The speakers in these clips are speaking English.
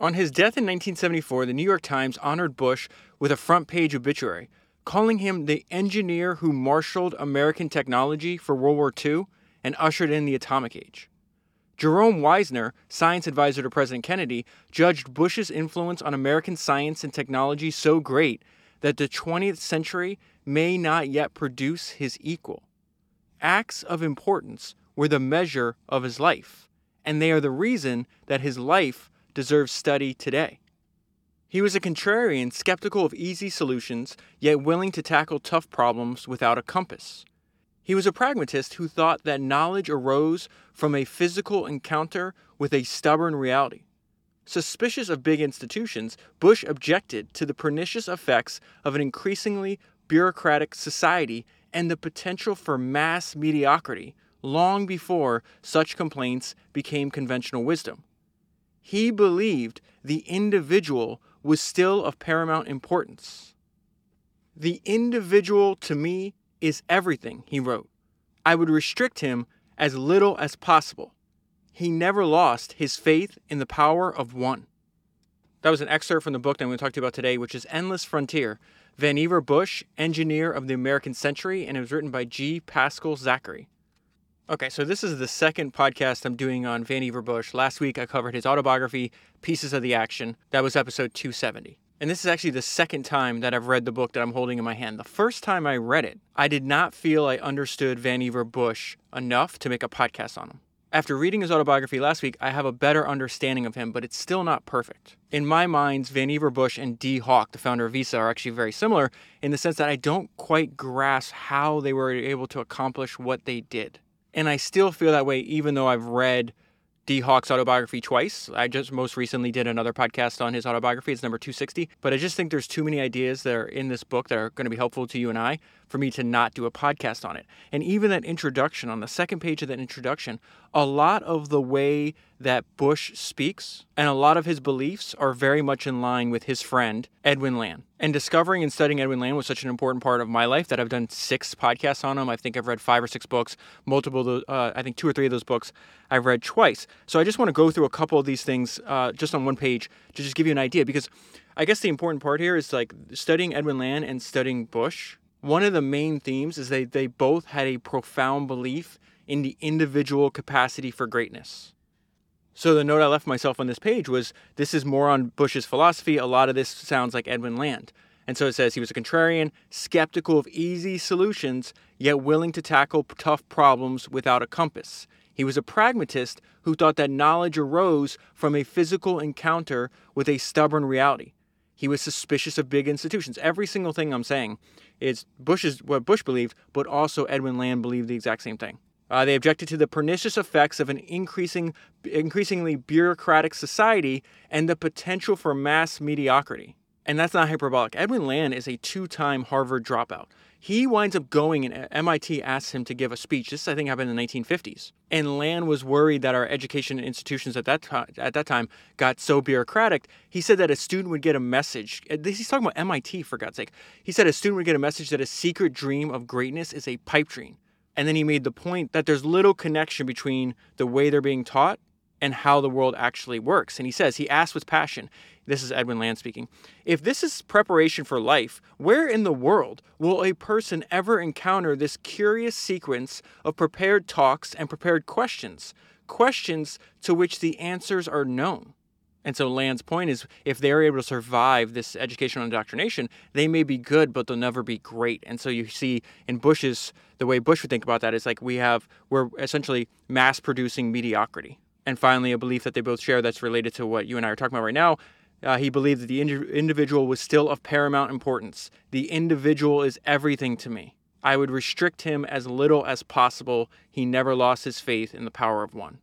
On his death in 1974, the New York Times honored Bush with a front page obituary, calling him the engineer who marshaled American technology for World War II and ushered in the atomic age. Jerome Wiesner, science advisor to President Kennedy, judged Bush's influence on American science and technology so great that the 20th century may not yet produce his equal. Acts of importance were the measure of his life, and they are the reason that his life deserves study today. He was a contrarian, skeptical of easy solutions, yet willing to tackle tough problems without a compass. He was a pragmatist who thought that knowledge arose from a physical encounter with a stubborn reality. Suspicious of big institutions, Bush objected to the pernicious effects of an increasingly bureaucratic society and the potential for mass mediocrity long before such complaints became conventional wisdom. He believed the individual was still of paramount importance. The individual to me is everything, he wrote. I would restrict him as little as possible. He never lost his faith in the power of one. That was an excerpt from the book that I'm going to talk to you about today, which is Endless Frontier Vannevar Bush, Engineer of the American Century, and it was written by G. Pascal Zachary. Okay, so this is the second podcast I'm doing on Vannevar Bush. Last week I covered his autobiography, Pieces of the Action. That was episode 270. And this is actually the second time that I've read the book that I'm holding in my hand. The first time I read it, I did not feel I understood Vannevar Bush enough to make a podcast on him. After reading his autobiography last week, I have a better understanding of him, but it's still not perfect. In my mind, Vannevar Bush and Dee Hock, the founder of Visa, are actually very similar in the sense that I don't quite grasp how they were able to accomplish what they did. And I still feel that way even though I've read Dee Hock's autobiography twice. I just most recently did another podcast on his autobiography. It's number 260. But I just think there's too many ideas that are in this book that are going to be helpful to you and I for me to not do a podcast on it. And even that introduction, on the second page of that introduction, a lot of the way that Bush speaks and a lot of his beliefs are very much in line with his friend, Edwin Land. And discovering and studying Edwin Land was such an important part of my life that I've done six podcasts on him. I think I've read five or six books, multiple, uh, I think two or three of those books I've read twice. So I just want to go through a couple of these things uh, just on one page to just give you an idea because I guess the important part here is like studying Edwin Land and studying Bush. One of the main themes is they, they both had a profound belief in the individual capacity for greatness. So the note I left myself on this page was this is more on Bush's philosophy. A lot of this sounds like Edwin Land. And so it says he was a contrarian, skeptical of easy solutions, yet willing to tackle tough problems without a compass. He was a pragmatist who thought that knowledge arose from a physical encounter with a stubborn reality. He was suspicious of big institutions. Every single thing I'm saying is Bush's what Bush believed, but also Edwin Land believed the exact same thing. Uh, they objected to the pernicious effects of an increasing, increasingly bureaucratic society and the potential for mass mediocrity. And that's not hyperbolic. Edwin Land is a two time Harvard dropout. He winds up going, and MIT asks him to give a speech. This, I think, happened in the 1950s. And Land was worried that our education institutions at that, time, at that time got so bureaucratic. He said that a student would get a message. Uh, he's talking about MIT, for God's sake. He said a student would get a message that a secret dream of greatness is a pipe dream. And then he made the point that there's little connection between the way they're being taught and how the world actually works. And he says, he asks with passion, this is Edwin Land speaking, if this is preparation for life, where in the world will a person ever encounter this curious sequence of prepared talks and prepared questions? Questions to which the answers are known. And so Land's point is if they're able to survive this educational indoctrination, they may be good, but they'll never be great. And so you see in Bush's the way Bush would think about that is like we have we're essentially mass producing mediocrity. And finally, a belief that they both share that's related to what you and I are talking about right now. Uh, he believed that the indi- individual was still of paramount importance. The individual is everything to me. I would restrict him as little as possible. He never lost his faith in the power of one.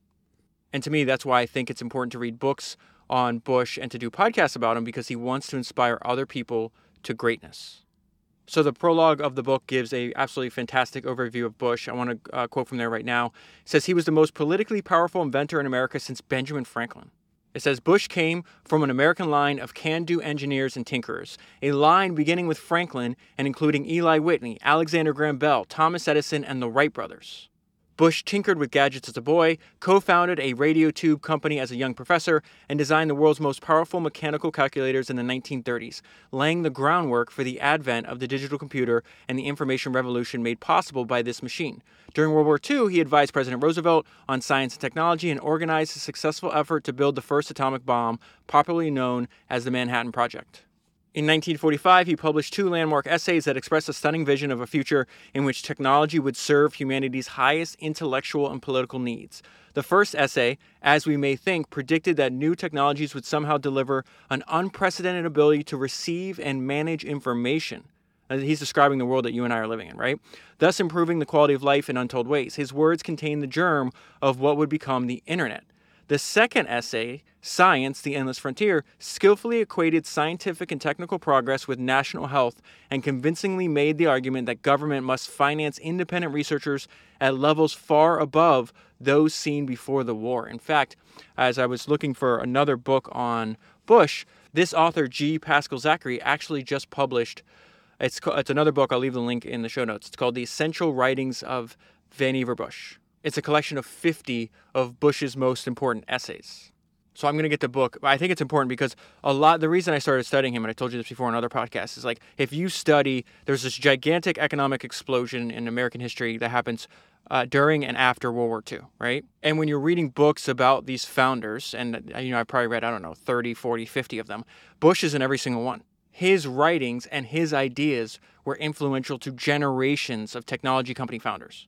And to me, that's why I think it's important to read books on Bush and to do podcasts about him because he wants to inspire other people to greatness. So the prologue of the book gives a absolutely fantastic overview of Bush. I want to uh, quote from there right now. It says he was the most politically powerful inventor in America since Benjamin Franklin. It says Bush came from an American line of can-do engineers and tinkerers, a line beginning with Franklin and including Eli Whitney, Alexander Graham Bell, Thomas Edison, and the Wright brothers. Bush tinkered with gadgets as a boy, co founded a radio tube company as a young professor, and designed the world's most powerful mechanical calculators in the 1930s, laying the groundwork for the advent of the digital computer and the information revolution made possible by this machine. During World War II, he advised President Roosevelt on science and technology and organized a successful effort to build the first atomic bomb, popularly known as the Manhattan Project. In 1945, he published two landmark essays that expressed a stunning vision of a future in which technology would serve humanity's highest intellectual and political needs. The first essay, As We May Think, predicted that new technologies would somehow deliver an unprecedented ability to receive and manage information. Uh, he's describing the world that you and I are living in, right? Thus improving the quality of life in untold ways. His words contain the germ of what would become the internet. The second essay, Science, the Endless Frontier, skillfully equated scientific and technical progress with national health and convincingly made the argument that government must finance independent researchers at levels far above those seen before the war. In fact, as I was looking for another book on Bush, this author, G. Pascal Zachary, actually just published. It's, it's another book. I'll leave the link in the show notes. It's called The Essential Writings of Vannevar Bush. It's a collection of 50 of Bush's most important essays. So I'm going to get the book. I think it's important because a lot, the reason I started studying him, and I told you this before on other podcasts, is like if you study, there's this gigantic economic explosion in American history that happens uh, during and after World War II, right? And when you're reading books about these founders, and uh, you know, I probably read, I don't know, 30, 40, 50 of them, Bush is in every single one. His writings and his ideas were influential to generations of technology company founders.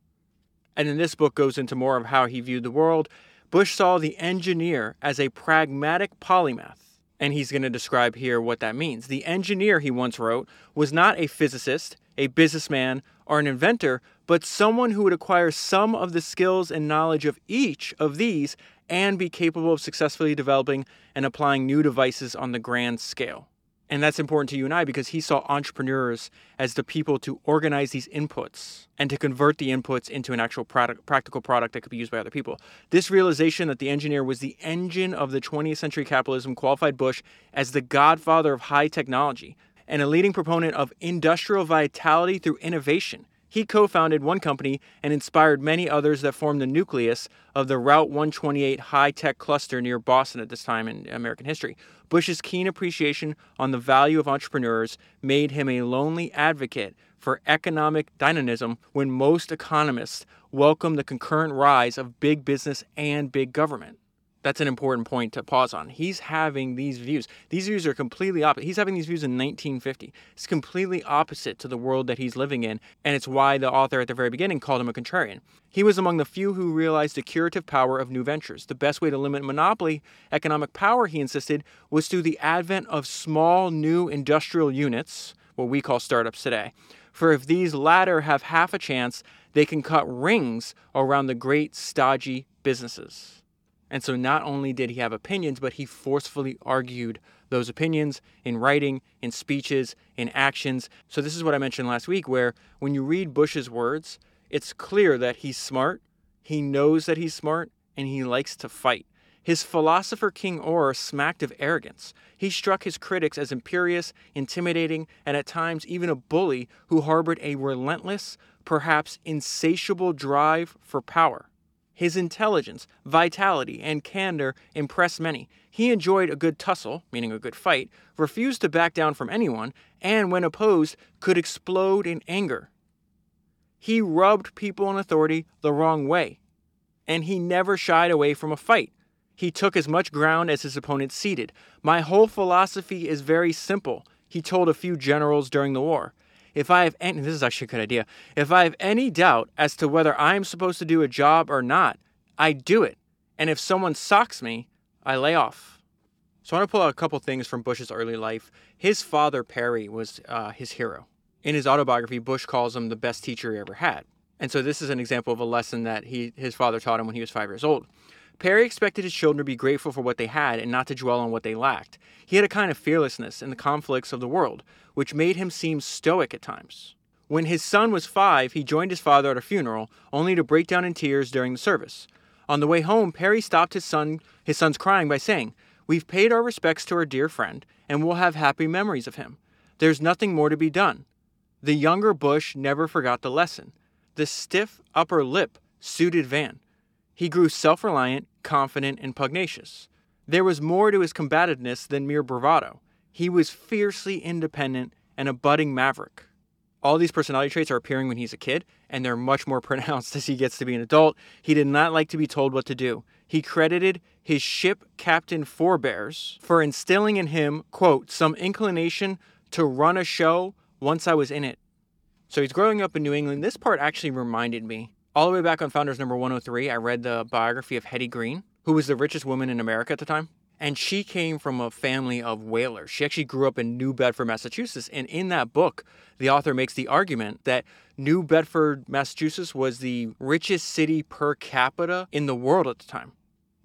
And then this book goes into more of how he viewed the world. Bush saw the engineer as a pragmatic polymath. And he's going to describe here what that means. The engineer, he once wrote, was not a physicist, a businessman, or an inventor, but someone who would acquire some of the skills and knowledge of each of these and be capable of successfully developing and applying new devices on the grand scale. And that's important to you and I because he saw entrepreneurs as the people to organize these inputs and to convert the inputs into an actual product, practical product that could be used by other people. This realization that the engineer was the engine of the 20th century capitalism qualified Bush as the godfather of high technology and a leading proponent of industrial vitality through innovation. He co founded one company and inspired many others that formed the nucleus of the Route 128 high tech cluster near Boston at this time in American history. Bush's keen appreciation on the value of entrepreneurs made him a lonely advocate for economic dynamism when most economists welcomed the concurrent rise of big business and big government. That's an important point to pause on. He's having these views. These views are completely opposite. He's having these views in 1950. It's completely opposite to the world that he's living in, and it's why the author at the very beginning called him a contrarian. He was among the few who realized the curative power of new ventures. The best way to limit monopoly economic power, he insisted, was through the advent of small new industrial units, what we call startups today. For if these latter have half a chance, they can cut rings around the great stodgy businesses. And so not only did he have opinions, but he forcefully argued those opinions in writing, in speeches, in actions. So this is what I mentioned last week, where when you read Bush's words, it's clear that he's smart, he knows that he's smart, and he likes to fight. His philosopher king aura smacked of arrogance. He struck his critics as imperious, intimidating, and at times even a bully who harbored a relentless, perhaps insatiable drive for power. His intelligence, vitality, and candor impressed many. He enjoyed a good tussle, meaning a good fight, refused to back down from anyone, and when opposed, could explode in anger. He rubbed people in authority the wrong way, and he never shied away from a fight. He took as much ground as his opponent ceded. My whole philosophy is very simple, he told a few generals during the war. If I have any, this is actually a good idea. If I have any doubt as to whether I am supposed to do a job or not, I do it. And if someone socks me, I lay off. So I want to pull out a couple things from Bush's early life. His father, Perry, was uh, his hero. In his autobiography, Bush calls him the best teacher he ever had. And so this is an example of a lesson that he, his father taught him when he was five years old. Perry expected his children to be grateful for what they had and not to dwell on what they lacked. He had a kind of fearlessness in the conflicts of the world, which made him seem stoic at times. When his son was five, he joined his father at a funeral, only to break down in tears during the service. On the way home, Perry stopped his son his son's crying by saying, We've paid our respects to our dear friend, and we'll have happy memories of him. There's nothing more to be done. The younger Bush never forgot the lesson. The stiff upper lip suited Van. He grew self reliant, confident, and pugnacious. There was more to his combativeness than mere bravado. He was fiercely independent and a budding maverick. All these personality traits are appearing when he's a kid, and they're much more pronounced as he gets to be an adult. He did not like to be told what to do. He credited his ship captain forebears for instilling in him, quote, some inclination to run a show once I was in it. So he's growing up in New England. This part actually reminded me. All the way back on Founders number 103, I read the biography of Hetty Green, who was the richest woman in America at the time. And she came from a family of whalers. She actually grew up in New Bedford, Massachusetts. And in that book, the author makes the argument that New Bedford, Massachusetts was the richest city per capita in the world at the time.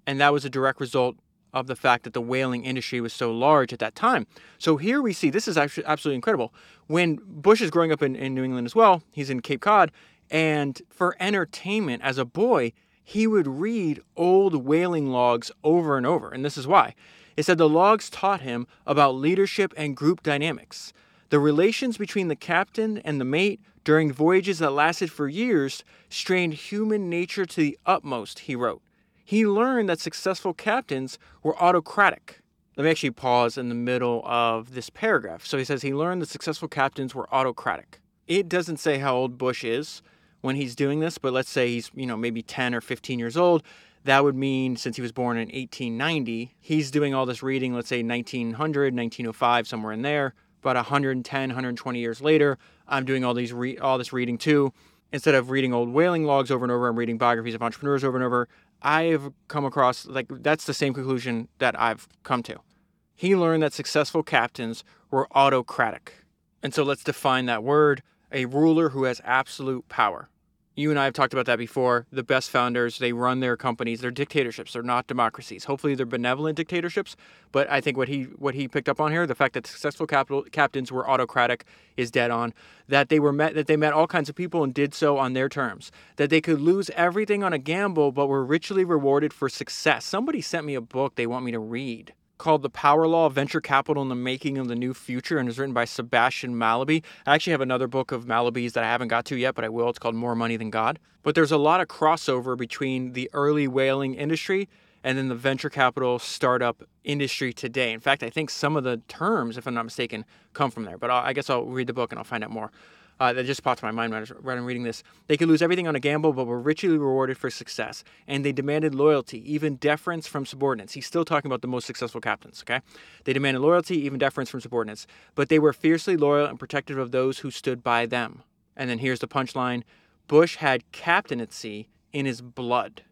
And that was a direct result of the fact that the whaling industry was so large at that time. So here we see this is actually absolutely incredible. When Bush is growing up in, in New England as well, he's in Cape Cod, and for entertainment as a boy, he would read old whaling logs over and over. And this is why. It said the logs taught him about leadership and group dynamics. The relations between the captain and the mate during voyages that lasted for years strained human nature to the utmost, he wrote. He learned that successful captains were autocratic. Let me actually pause in the middle of this paragraph. So he says he learned that successful captains were autocratic. It doesn't say how old Bush is when he's doing this, but let's say he's, you know, maybe 10 or 15 years old. That would mean since he was born in 1890, he's doing all this reading, let's say 1900, 1905, somewhere in there. About 110, 120 years later, I'm doing all these re- all this reading too. Instead of reading old whaling logs over and over, I'm reading biographies of entrepreneurs over and over. I have come across like that's the same conclusion that I've come to. He learned that successful captains were autocratic. And so let's define that word a ruler who has absolute power you and I have talked about that before. The best founders, they run their companies. They're dictatorships. They're not democracies. Hopefully, they're benevolent dictatorships. But I think what he what he picked up on here, the fact that successful capital, captains were autocratic, is dead on. That they were met that they met all kinds of people and did so on their terms. That they could lose everything on a gamble, but were richly rewarded for success. Somebody sent me a book they want me to read called The Power Law Venture Capital and the Making of the New Future and is written by Sebastian Mallaby. I actually have another book of Mallaby's that I haven't got to yet, but I will. It's called More Money Than God. But there's a lot of crossover between the early whaling industry and then the venture capital startup industry today. In fact, I think some of the terms, if I'm not mistaken, come from there. But I guess I'll read the book and I'll find out more uh, that just popped to my mind when I I'm reading this. They could lose everything on a gamble, but were richly rewarded for success. And they demanded loyalty, even deference from subordinates. He's still talking about the most successful captains, okay? They demanded loyalty, even deference from subordinates. But they were fiercely loyal and protective of those who stood by them. And then here's the punchline Bush had captaincy in his blood.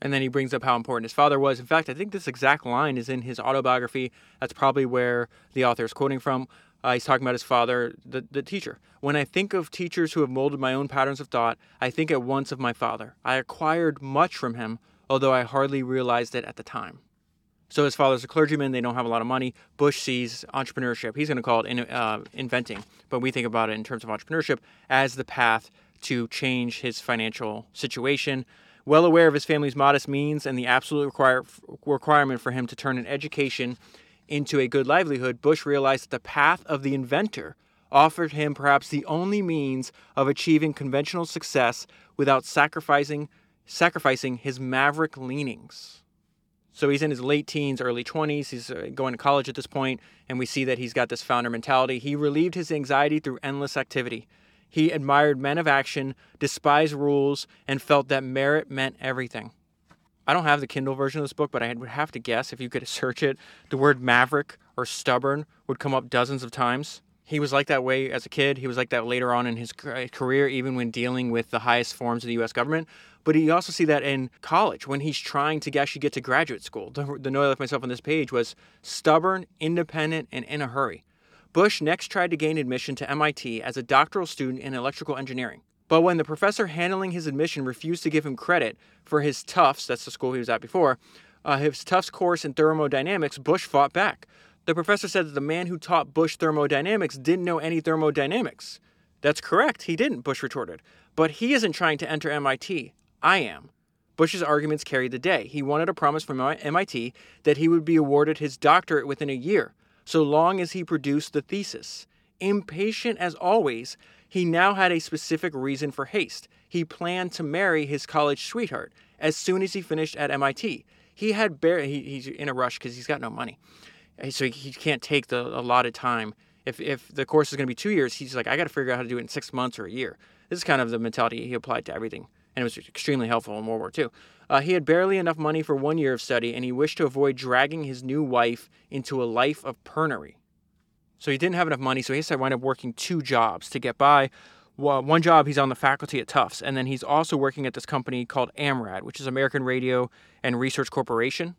And then he brings up how important his father was. In fact, I think this exact line is in his autobiography. That's probably where the author is quoting from. Uh, he's talking about his father, the, the teacher. When I think of teachers who have molded my own patterns of thought, I think at once of my father. I acquired much from him, although I hardly realized it at the time. So his father's a clergyman. They don't have a lot of money. Bush sees entrepreneurship. He's going to call it in, uh, inventing, but we think about it in terms of entrepreneurship as the path to change his financial situation. Well aware of his family's modest means and the absolute require, requirement for him to turn an education into a good livelihood, Bush realized that the path of the inventor offered him perhaps the only means of achieving conventional success without sacrificing sacrificing his maverick leanings. So he's in his late teens, early 20s. He's uh, going to college at this point, and we see that he's got this founder mentality. He relieved his anxiety through endless activity. He admired men of action, despised rules, and felt that merit meant everything. I don't have the Kindle version of this book, but I would have to guess if you could search it, the word maverick or stubborn would come up dozens of times. He was like that way as a kid. He was like that later on in his career, even when dealing with the highest forms of the U.S. government. But you also see that in college when he's trying to actually get to graduate school. The, the note I left myself on this page was stubborn, independent, and in a hurry. Bush next tried to gain admission to MIT as a doctoral student in electrical engineering. But when the professor handling his admission refused to give him credit for his Tufts, that's the school he was at before, uh, his Tufts course in thermodynamics, Bush fought back. The professor said that the man who taught Bush thermodynamics didn't know any thermodynamics. That's correct, he didn't, Bush retorted. But he isn't trying to enter MIT. I am. Bush's arguments carried the day. He wanted a promise from MIT that he would be awarded his doctorate within a year, so long as he produced the thesis. Impatient as always, He now had a specific reason for haste. He planned to marry his college sweetheart as soon as he finished at MIT. He had barely, he, he's in a rush because he's got no money. So he, he can't take the allotted time. If, if the course is going to be two years, he's like, I got to figure out how to do it in six months or a year. This is kind of the mentality he applied to everything, and it was extremely helpful in World War II. Uh, he had barely enough money for one year of study, and he wished to avoid dragging his new wife into a life of penury. So he didn't have enough money, so he decided to wind up working two jobs to get by. Well, one job, he's on the faculty at Tufts, and then he's also working at this company called AMRAD, which is American Radio and Research Corporation.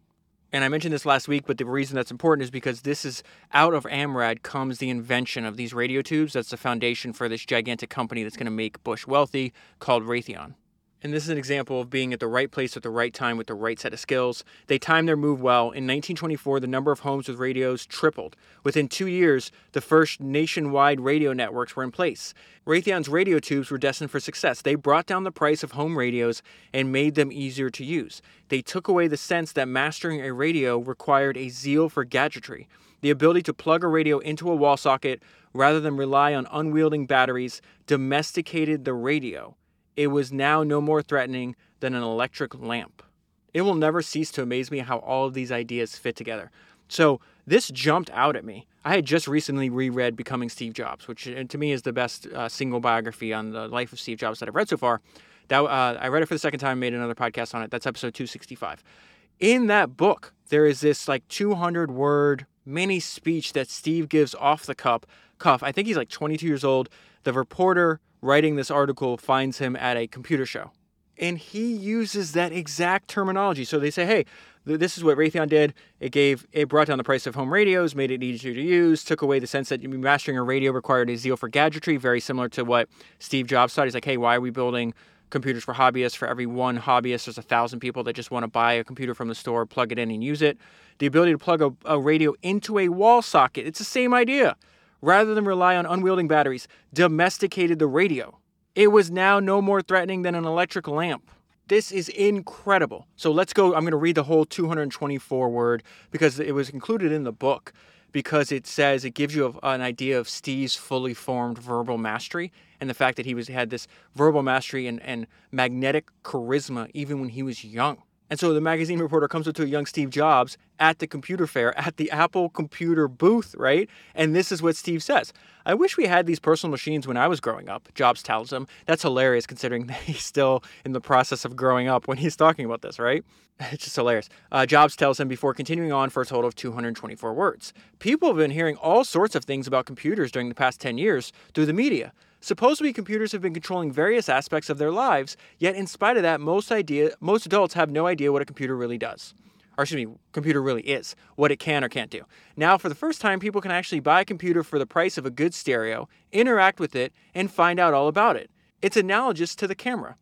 And I mentioned this last week, but the reason that's important is because this is out of AMRAD comes the invention of these radio tubes. That's the foundation for this gigantic company that's going to make Bush wealthy called Raytheon. And this is an example of being at the right place at the right time with the right set of skills. They timed their move well. In 1924, the number of homes with radios tripled. Within two years, the first nationwide radio networks were in place. Raytheon's radio tubes were destined for success. They brought down the price of home radios and made them easier to use. They took away the sense that mastering a radio required a zeal for gadgetry. The ability to plug a radio into a wall socket rather than rely on unwielding batteries domesticated the radio it was now no more threatening than an electric lamp. It will never cease to amaze me how all of these ideas fit together. So, this jumped out at me. I had just recently reread Becoming Steve Jobs, which uh, to me is the best uh, single biography on the life of Steve Jobs that I've read so far. That uh, I read it for the second time, made another podcast on it. That's episode 265. In that book, there is this like 200 word mini speech that Steve gives off the cup. Cuff. I think he's like 22 years old. The reporter writing this article finds him at a computer show. And he uses that exact terminology. So they say, hey, this is what Raytheon did. It gave it brought down the price of home radios, made it easier to use, took away the sense that mastering a radio required a zeal for gadgetry, very similar to what Steve Jobs thought. He's like, hey, why are we building computers for hobbyists? For every one hobbyist, there's a thousand people that just want to buy a computer from the store, plug it in, and use it. The ability to plug a, a radio into a wall socket. It's the same idea rather than rely on unwielding batteries, domesticated the radio. It was now no more threatening than an electric lamp. This is incredible. So let's go. I'm going to read the whole 224 word because it was included in the book because it says it gives you an idea of Steve's fully formed verbal mastery and the fact that he was had this verbal mastery and, and magnetic charisma even when he was young. And so the magazine reporter comes up to a young Steve Jobs at the computer fair, at the Apple computer booth, right? And this is what Steve says I wish we had these personal machines when I was growing up, Jobs tells him. That's hilarious considering that he's still in the process of growing up when he's talking about this, right? It's just hilarious. Uh, Jobs tells him before continuing on for a total of 224 words. People have been hearing all sorts of things about computers during the past 10 years through the media. Supposedly, computers have been controlling various aspects of their lives, yet, in spite of that, most, idea, most adults have no idea what a computer really does. Or, excuse me, computer really is, what it can or can't do. Now, for the first time, people can actually buy a computer for the price of a good stereo, interact with it, and find out all about it. It's analogous to the camera.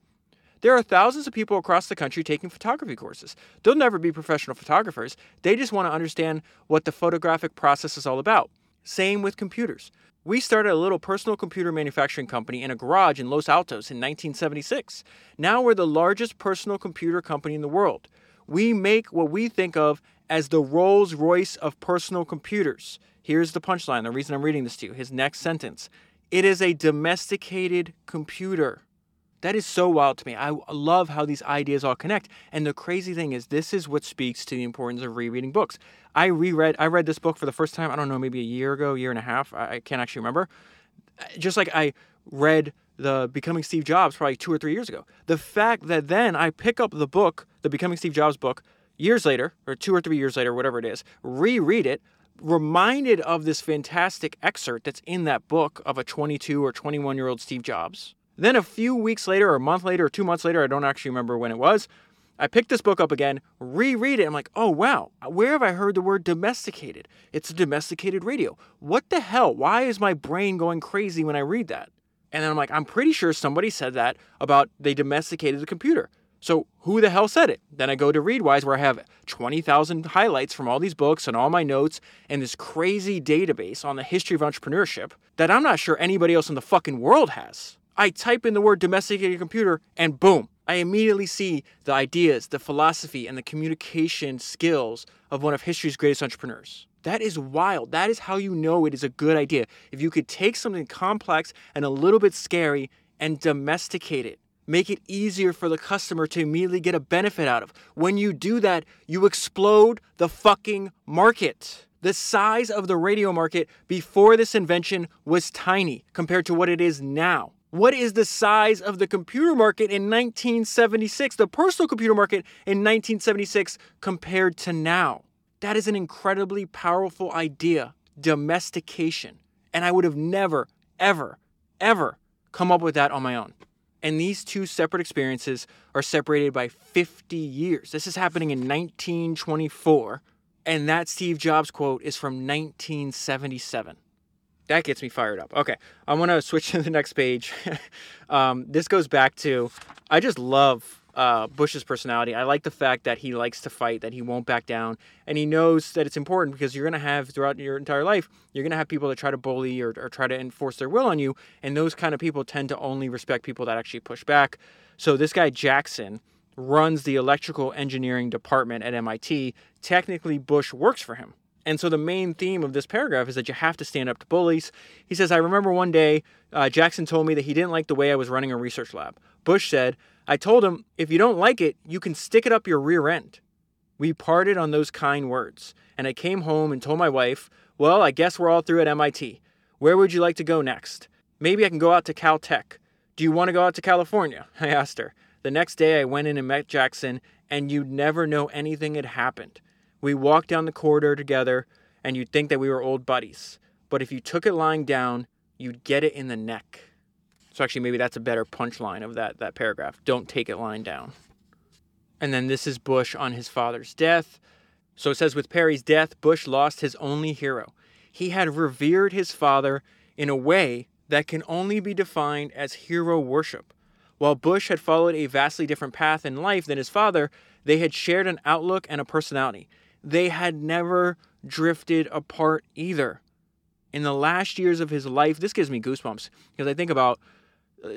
There are thousands of people across the country taking photography courses. They'll never be professional photographers, they just want to understand what the photographic process is all about. Same with computers. We started a little personal computer manufacturing company in a garage in Los Altos in 1976. Now we're the largest personal computer company in the world. We make what we think of as the Rolls Royce of personal computers. Here's the punchline the reason I'm reading this to you. His next sentence it is a domesticated computer. That is so wild to me. I love how these ideas all connect. And the crazy thing is, this is what speaks to the importance of rereading books. I reread, I read this book for the first time, I don't know, maybe a year ago, year and a half. I can't actually remember. Just like I read the Becoming Steve Jobs probably two or three years ago. The fact that then I pick up the book, the Becoming Steve Jobs book, years later, or two or three years later, whatever it is, reread it, reminded of this fantastic excerpt that's in that book of a 22 or 21 year old Steve Jobs then a few weeks later, or a month later, or two months later, I don't actually remember when it was, I picked this book up again, reread it. I'm like, oh, wow, where have I heard the word domesticated? It's a domesticated radio. What the hell? Why is my brain going crazy when I read that? And then I'm like, I'm pretty sure somebody said that about they domesticated the computer. So who the hell said it? Then I go to Readwise where I have 20,000 highlights from all these books and all my notes and this crazy database on the history of entrepreneurship that I'm not sure anybody else in the fucking world has. I type in the word domesticated computer and boom, I immediately see the ideas, the philosophy, and the communication skills of one of history's greatest entrepreneurs. That is wild. That is how you know it is a good idea. If you could take something complex and a little bit scary and domesticate it, make it easier for the customer to immediately get a benefit out of. When you do that, you explode the fucking market. The size of the radio market before this invention was tiny compared to what it is now. What is the size of the computer market in 1976, the personal computer market in 1976 compared to now? That is an incredibly powerful idea domestication. And I would have never, ever, ever come up with that on my own. And these two separate experiences are separated by 50 years. This is happening in 1924. And that Steve Jobs quote is from 1977. That gets me fired up. Okay, I want to switch to the next page. um, this goes back to I just love uh, Bush's personality. I like the fact that he likes to fight, that he won't back down, and he knows that it's important because you're going to have throughout your entire life, you're going to have people that try to bully or, or try to enforce their will on you, and those kind of people tend to only respect people that actually push back. So this guy Jackson runs the electrical engineering department at MIT. Technically, Bush works for him. And so the main theme of this paragraph is that you have to stand up to bullies. He says, I remember one day uh, Jackson told me that he didn't like the way I was running a research lab. Bush said, I told him, if you don't like it, you can stick it up your rear end. We parted on those kind words, and I came home and told my wife, Well, I guess we're all through at MIT. Where would you like to go next? Maybe I can go out to Caltech. Do you want to go out to California? I asked her. The next day I went in and met Jackson, and you'd never know anything had happened. We walked down the corridor together, and you'd think that we were old buddies. But if you took it lying down, you'd get it in the neck. So actually, maybe that's a better punchline of that that paragraph. Don't take it lying down. And then this is Bush on his father's death. So it says with Perry's death, Bush lost his only hero. He had revered his father in a way that can only be defined as hero worship. While Bush had followed a vastly different path in life than his father, they had shared an outlook and a personality. They had never drifted apart either. In the last years of his life, this gives me goosebumps because I think about uh,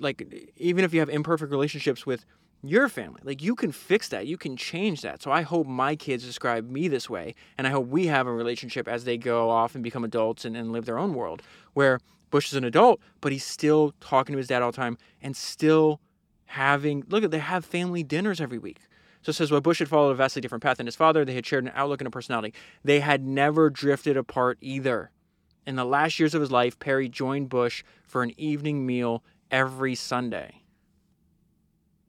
like even if you have imperfect relationships with your family like you can fix that you can change that so i hope my kids describe me this way and i hope we have a relationship as they go off and become adults and, and live their own world where bush is an adult but he's still talking to his dad all the time and still having look at they have family dinners every week so it says while bush had followed a vastly different path than his father they had shared an outlook and a personality they had never drifted apart either in the last years of his life, Perry joined Bush for an evening meal every Sunday.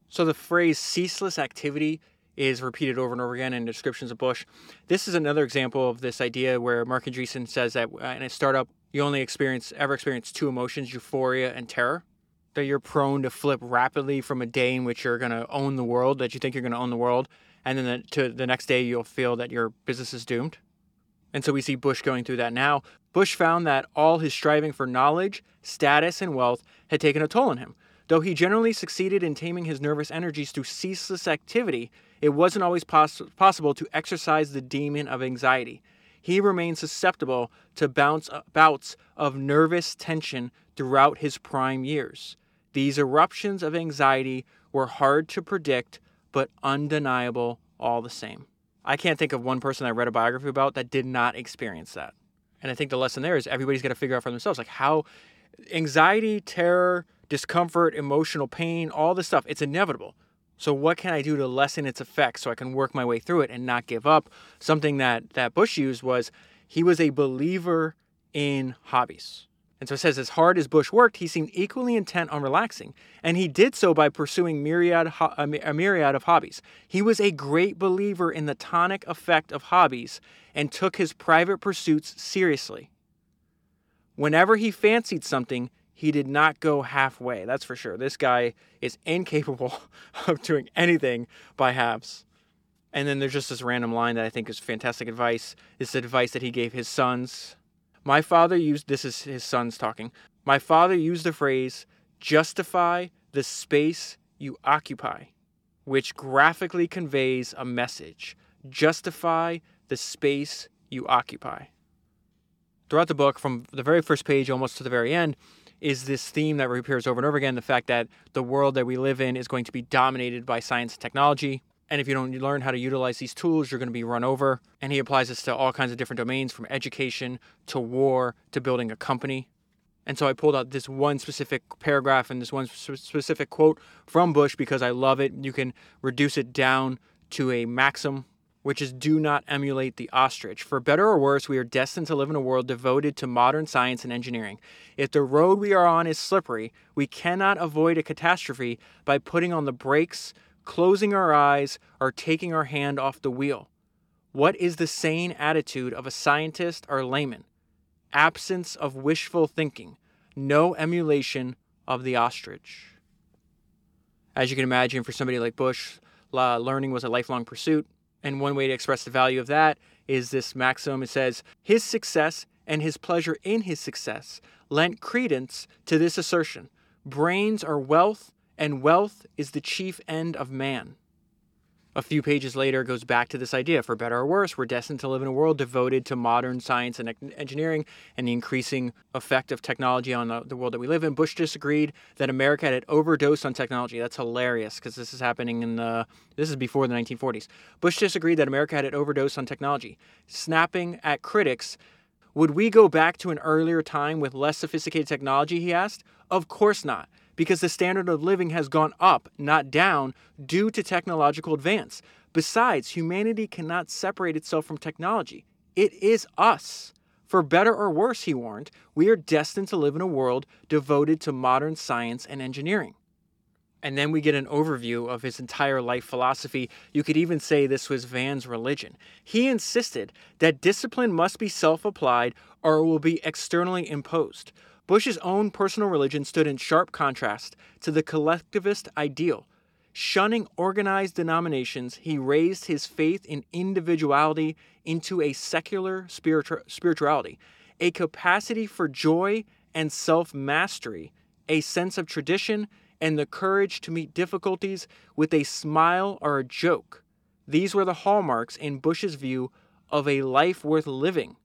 So the phrase ceaseless activity is repeated over and over again in descriptions of Bush. This is another example of this idea where Marc Andreessen says that uh, in a startup, you only experience ever experience two emotions, euphoria and terror. That you're prone to flip rapidly from a day in which you're going to own the world, that you think you're going to own the world, and then the, to the next day you'll feel that your business is doomed. And so we see Bush going through that now. Bush found that all his striving for knowledge, status, and wealth had taken a toll on him. Though he generally succeeded in taming his nervous energies through ceaseless activity, it wasn't always poss- possible to exercise the demon of anxiety. He remained susceptible to bounce, uh, bouts of nervous tension throughout his prime years. These eruptions of anxiety were hard to predict, but undeniable all the same. I can't think of one person I read a biography about that did not experience that. And I think the lesson there is everybody's got to figure out for themselves like how anxiety, terror, discomfort, emotional pain, all this stuff, it's inevitable. So what can I do to lessen its effects so I can work my way through it and not give up? Something that that Bush used was he was a believer in hobbies. And so it says, as hard as Bush worked, he seemed equally intent on relaxing, and he did so by pursuing myriad a myriad of hobbies. He was a great believer in the tonic effect of hobbies and took his private pursuits seriously. Whenever he fancied something, he did not go halfway, that's for sure. This guy is incapable of doing anything by halves. And then there's just this random line that I think is fantastic advice. It's the advice that he gave his sons my father used this is his sons talking. My father used the phrase justify the space you occupy, which graphically conveys a message. Justify the space you occupy. Throughout the book, from the very first page almost to the very end, is this theme that reappears over and over again the fact that the world that we live in is going to be dominated by science and technology. And if you don't learn how to utilize these tools, you're going to be run over. And he applies this to all kinds of different domains from education to war to building a company. And so I pulled out this one specific paragraph and this one specific quote from Bush because I love it. You can reduce it down to a maxim, which is do not emulate the ostrich. For better or worse, we are destined to live in a world devoted to modern science and engineering. If the road we are on is slippery, we cannot avoid a catastrophe by putting on the brakes, closing our eyes, or taking our hand off the wheel. What is the sane attitude of a scientist or layman? Absence of wishful thinking, no emulation of the ostrich. As you can imagine, for somebody like Bush, learning was a lifelong pursuit. And one way to express the value of that is this maxim. It says, His success and his pleasure in his success lent credence to this assertion brains are wealth, and wealth is the chief end of man. A few pages later, goes back to this idea for better or worse, we're destined to live in a world devoted to modern science and engineering and the increasing effect of technology on the, world that we live in. Bush disagreed that America had overdosed on technology. That's hilarious because this is happening in the, this is before the 1940s. Bush disagreed that America had overdosed on technology, snapping at critics. Would we go back to an earlier time with less sophisticated technology? He asked. Of course not because the standard of living has gone up, not down, due to technological advance. Besides, humanity cannot separate itself from technology. It is us. For better or worse, he warned, we are destined to live in a world devoted to modern science and engineering. And then we get an overview of his entire life philosophy. You could even say this was Van's religion. He insisted that discipline must be self applied or it will be externally imposed. Bush's own personal religion stood in sharp contrast to the collectivist ideal. Shunning organized denominations, he raised his faith in individuality into a secular spiritu- spirituality, a capacity for joy and self mastery, a sense of tradition, and the courage to meet difficulties with a smile or a joke. These were the hallmarks in Bush's view of a life worth living.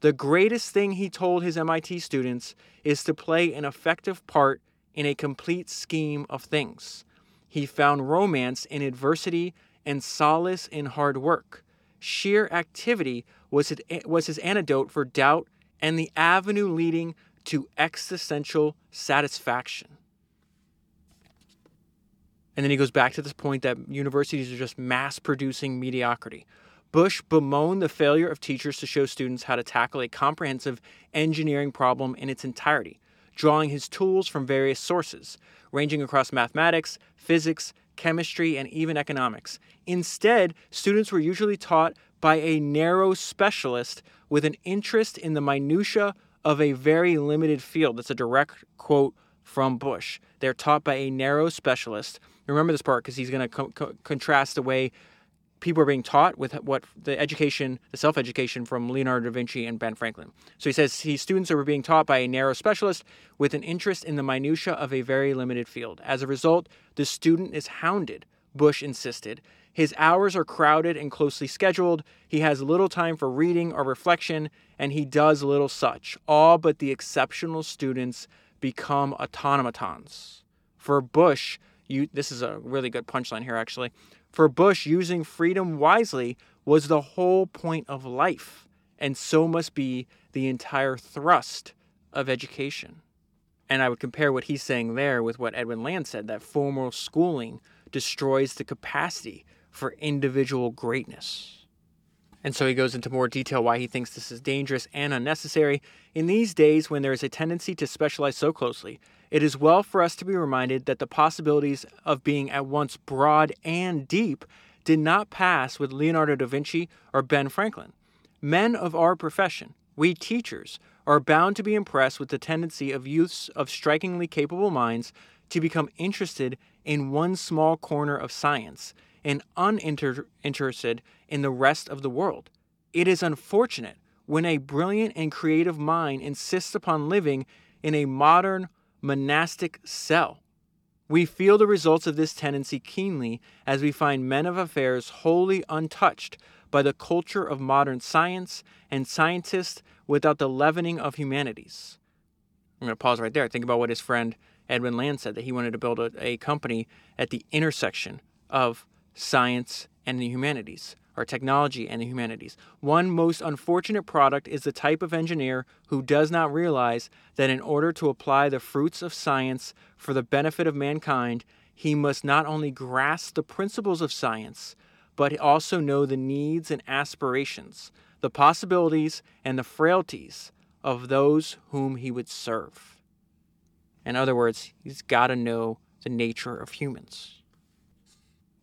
The greatest thing he told his MIT students is to play an effective part in a complete scheme of things. He found romance in adversity and solace in hard work. Sheer activity was his, antidote for doubt and the avenue leading to existential satisfaction. And then he goes back to this point that universities are just mass producing mediocrity. Bush bemoaned the failure of teachers to show students how to tackle a comprehensive engineering problem in its entirety, drawing his tools from various sources, ranging across mathematics, physics, chemistry, and even economics. Instead, students were usually taught by a narrow specialist with an interest in the minutiae of a very limited field. That's a direct quote from Bush. They're taught by a narrow specialist. Remember this part because he's going to co- co- contrast the way people are being taught with what the education, the self education from Leonardo da Vinci and Ben Franklin. So he says his students are being taught by a narrow specialist with an interest in the minutiae of a very limited field. As a result, the student is hounded, Bush insisted. His hours are crowded and closely scheduled. He has little time for reading or reflection, and he does little such. All but the exceptional students become automatons. For Bush, you, this is a really good punchline here, actually. For Bush, using freedom wisely was the whole point of life, and so must be the entire thrust of education. And I would compare what he's saying there with what Edwin Land said that formal schooling destroys the capacity for individual greatness. And so he goes into more detail why he thinks this is dangerous and unnecessary. In these days, when there is a tendency to specialize so closely, it is well for us to be reminded that the possibilities of being at once broad and deep did not pass with Leonardo da Vinci or Ben Franklin. Men of our profession, we teachers, are bound to be impressed with the tendency of youths of strikingly capable minds to become interested in one small corner of science and uninterested in the rest of the world. It is unfortunate when a brilliant and creative mind insists upon living in a modern monastic cell. We feel the results of this tendency keenly as we find men of affairs wholly untouched by the culture of modern science and scientists without the leavening of humanities. I'm going to pause right there. Think about what his friend Edwin Land said that he wanted to build a, a company at the intersection of science, and the humanities, or technology and the humanities. One most unfortunate product is the type of engineer who does not realize that in order to apply the fruits of science for the benefit of mankind, he must not only grasp the principles of science, but also know the needs and aspirations, the possibilities and the frailties of those whom he would serve. In other words, he's got to know the nature of humans.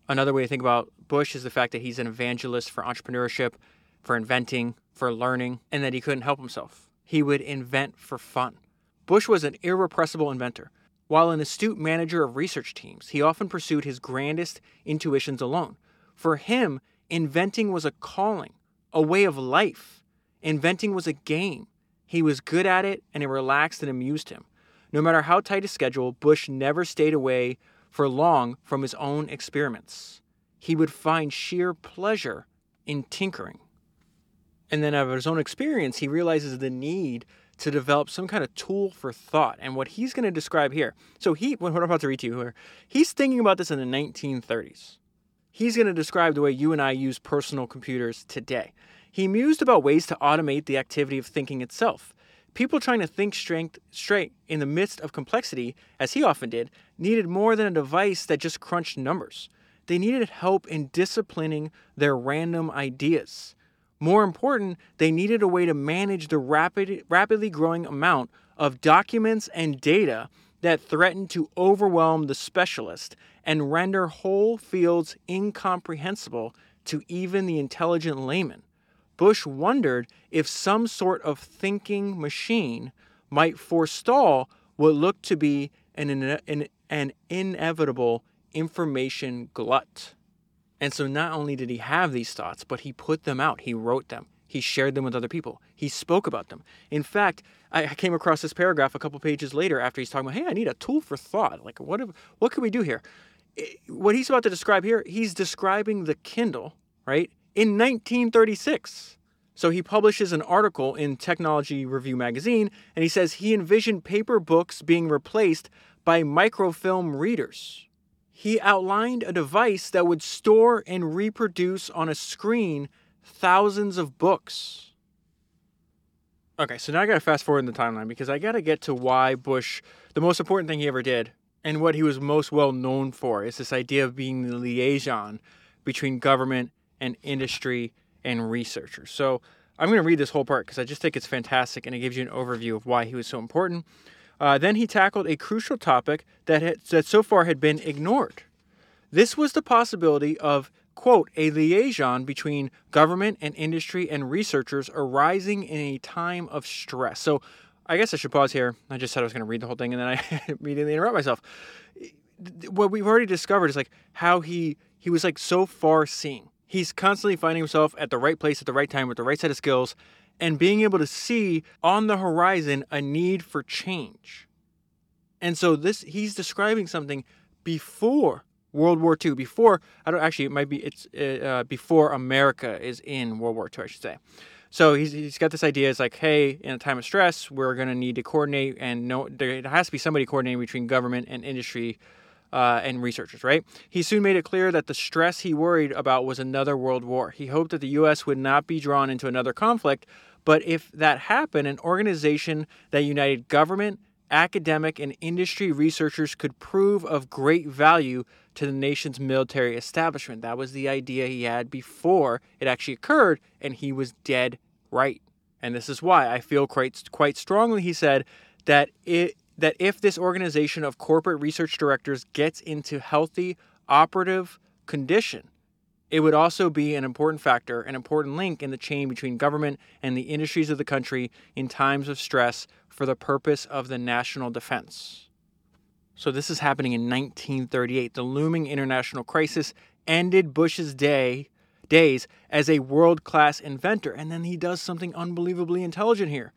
Another way to think about Bush is the fact that he's an evangelist for entrepreneurship, for inventing, for learning, and that he couldn't help himself. He would invent for fun. Bush was an irrepressible inventor. While an astute manager of research teams, he often pursued his grandest intuitions alone. For him, inventing was a calling, a way of life. Inventing was a game. He was good at it, and it relaxed and amused him. No matter how tight his schedule, Bush never stayed away for long from his own experiments. He would find sheer pleasure in tinkering. And then, out of his own experience, he realizes the need to develop some kind of tool for thought. And what he's going to describe here, so he, what I'm about to read to you here, he's thinking about this in the 1930s. He's going to describe the way you and I use personal computers today. He mused about ways to automate the activity of thinking itself. People trying to think straight, straight in the midst of complexity, as he often did, needed more than a device that just crunched numbers. They needed help in disciplining their random ideas. More important, they needed a way to manage the rapid, rapidly growing amount of documents and data that threatened to overwhelm the specialist and render whole fields incomprehensible to even the intelligent layman. Bush wondered if some sort of thinking machine might forestall what looked to be an, an, an inevitable information glut. And so not only did he have these thoughts, but he put them out. He wrote them. He shared them with other people. He spoke about them. In fact, I came across this paragraph a couple pages later after he's talking about, hey, I need a tool for thought. Like, what, if, what can we do here? What he's about to describe here, he's describing the Kindle, right, in 1936. So he publishes an article in Technology Review magazine, and he says he envisioned paper books being replaced by microfilm readers he outlined a device that would store and reproduce on a screen thousands of books. Okay, so now I gotta fast forward in the timeline because I gotta get to why Bush, the most important thing he ever did, and what he was most well known for, is this idea of being the liaison between government and industry and researchers. So I'm gonna read this whole part because I just think it's fantastic and it gives you an overview of why he was so important. Uh, then he tackled a crucial topic that, had, that so far had been ignored. This was the possibility of, quote, a liaison between government and industry and researchers arising in a time of stress. So I guess I should pause here. I just said I was going to read the whole thing and then I immediately interrupt myself. What we've already discovered is like how he he was like so far seeing. He's constantly finding himself at the right place at the right time with the right set of skills and being able to see on the horizon a need for change. And so this he's describing something before World War II, before I don't actually it might be it's uh, uh, before America is in World War II, I should say. So he's, he's got this idea. It's like, hey, in a time of stress, we're going to need to coordinate, and no, there has to be somebody coordinating between government and industry uh, and researchers, right? He soon made it clear that the stress he worried about was another world war. He hoped that the U.S. would not be drawn into another conflict, but if that happened, an organization that united government, academic, and industry researchers could prove of great value to the nation's military establishment. That was the idea he had before it actually occurred, and he was dead right. And this is why I feel quite quite strongly, he said, that it that if this organization of corporate research directors gets into healthy operative condition, it would also be an important factor, an important link in the chain between government and the industries of the country in times of stress for the purpose of the national defense. So, this is happening in 1938. The looming international crisis ended Bush's day days as a world-class inventor, and then he does something unbelievably intelligent here.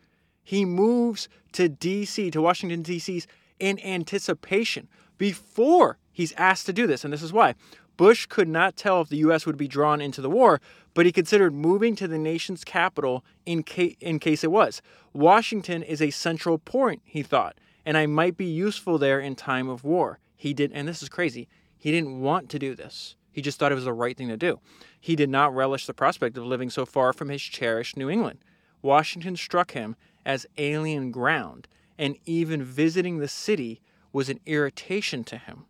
He moves to DC, to Washington D.C.'s in anticipation before he's asked to do this, and this is why. Bush could not tell if the U.S. would be drawn into the war, but he considered moving to the nation's capital in, ca- in case it was. Washington is a central point, he thought, and I might be useful there in time of war. He did, and this is crazy, he didn't want to do this. He just thought it was the right thing to do. He did not relish the prospect of living so far from his cherished New England. Washington struck him as alien ground, and even visiting the city was an irritation to him.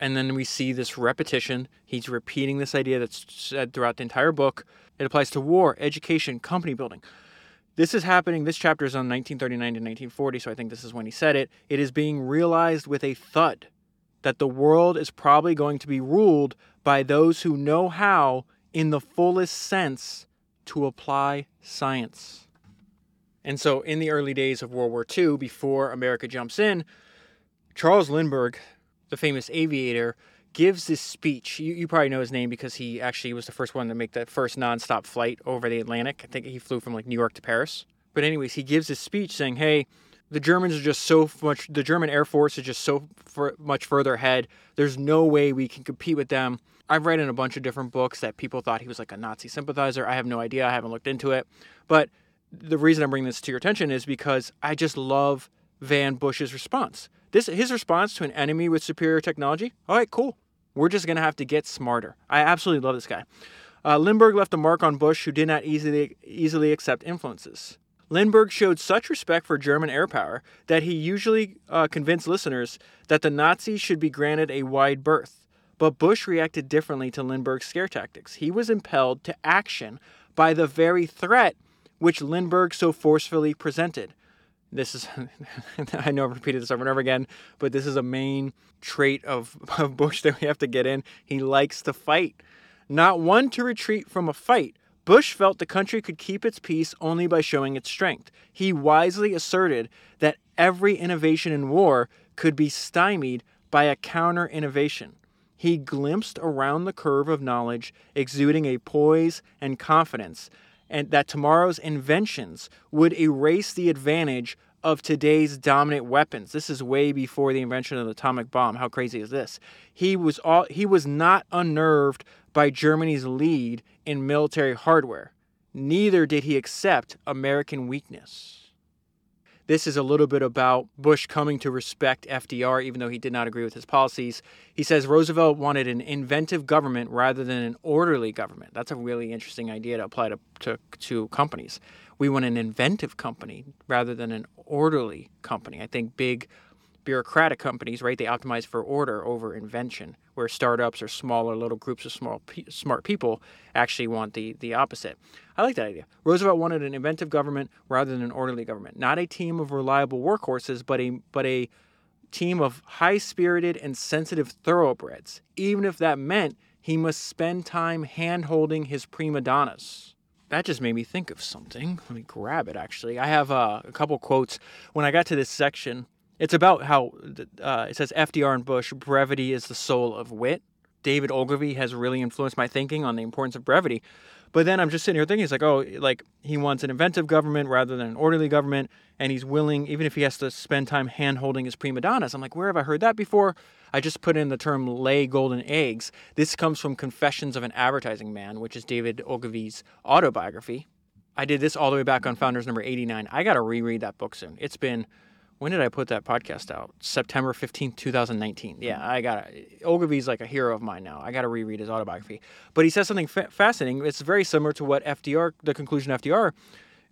And then we see this repetition. He's repeating this idea that's said throughout the entire book. It applies to war, education, company building. This is happening. This chapter is on 1939 to 1940, so I think this is when he said it. It is being realized with a thud that the world is probably going to be ruled by those who know how, in the fullest sense, to apply science. And so, in the early days of World War II, before America jumps in, Charles Lindbergh, the famous aviator, gives this speech. You, you, probably know his name because he actually was the first one to make the first nonstop flight over the Atlantic. I think he flew from like New York to Paris. But, anyways, he gives this speech saying, Hey, the Germans are just so much, the German Air Force is just so much further ahead. There's no way we can compete with them. I've read in a bunch of different books that people thought he was like a Nazi sympathizer. I have no idea. I haven't looked into it. But the reason I'm bringing this to your attention is because I just love Van Bush's response. This his response to an enemy with superior technology. All right, cool. We're just gonna have to get smarter. I absolutely love this guy. Uh, Lindbergh left a mark on Bush, who did not easily easily accept influences. Lindbergh showed such respect for German air power that he usually uh, convinced listeners that the Nazis should be granted a wide berth. But Bush reacted differently to Lindbergh's scare tactics. He was impelled to action by the very threat which Lindbergh so forcefully presented. This is, I know I've repeated this over and over again, but this is a main trait of, of Bush that we have to get in. He likes to fight. Not one to retreat from a fight, Bush felt the country could keep its peace only by showing its strength. He wisely asserted that every innovation in war could be stymied by a counter innovation. He glimpsed around the curve of knowledge, exuding a poise and confidence, and that tomorrow's inventions would erase the advantage of today's dominant weapons. This is way before the invention of the atomic bomb. How crazy is this? He was all he was not unnerved by Germany's lead in military hardware. Neither did he accept American weakness. This is a little bit about Bush coming to respect FDR, even though he did not agree with his policies. He says Roosevelt wanted an inventive government rather than an orderly government. That's a really interesting idea to apply to, to, to companies. We want an inventive company rather than an orderly company. I think big bureaucratic companies, right, they optimize for order over invention, where startups or smaller little groups of small smart people actually want the, the opposite. I like that idea. Roosevelt wanted an inventive government rather than an orderly government, not a team of reliable workhorses, but a but a team of high-spirited and sensitive thoroughbreds, even if that meant he must spend time hand-holding his prima donnas that just made me think of something. Let me grab it actually. I have uh, a couple quotes. When I got to this section, it's about how uh, it says FDR and Bush, brevity is the soul of wit. David Ogilvy has really influenced my thinking on the importance of brevity. But then I'm just sitting here thinking, he's like, oh, like he wants an inventive government rather than an orderly government, and he's willing, even if he has to spend time hand holding his prima donnas. I'm like, where have I heard that before? I just put in the term lay golden eggs. This comes from Confessions of an Advertising Man, which is David Ogilvy's autobiography. I did this all the way back on Founders number 89. I got to reread that book soon. It's been when did I put that podcast out? September 15th, 2019. Yeah, I got it. Ogilvy's like a hero of mine now. I got to reread his autobiography. But he says something fa- fascinating. It's very similar to what FDR, the conclusion FDR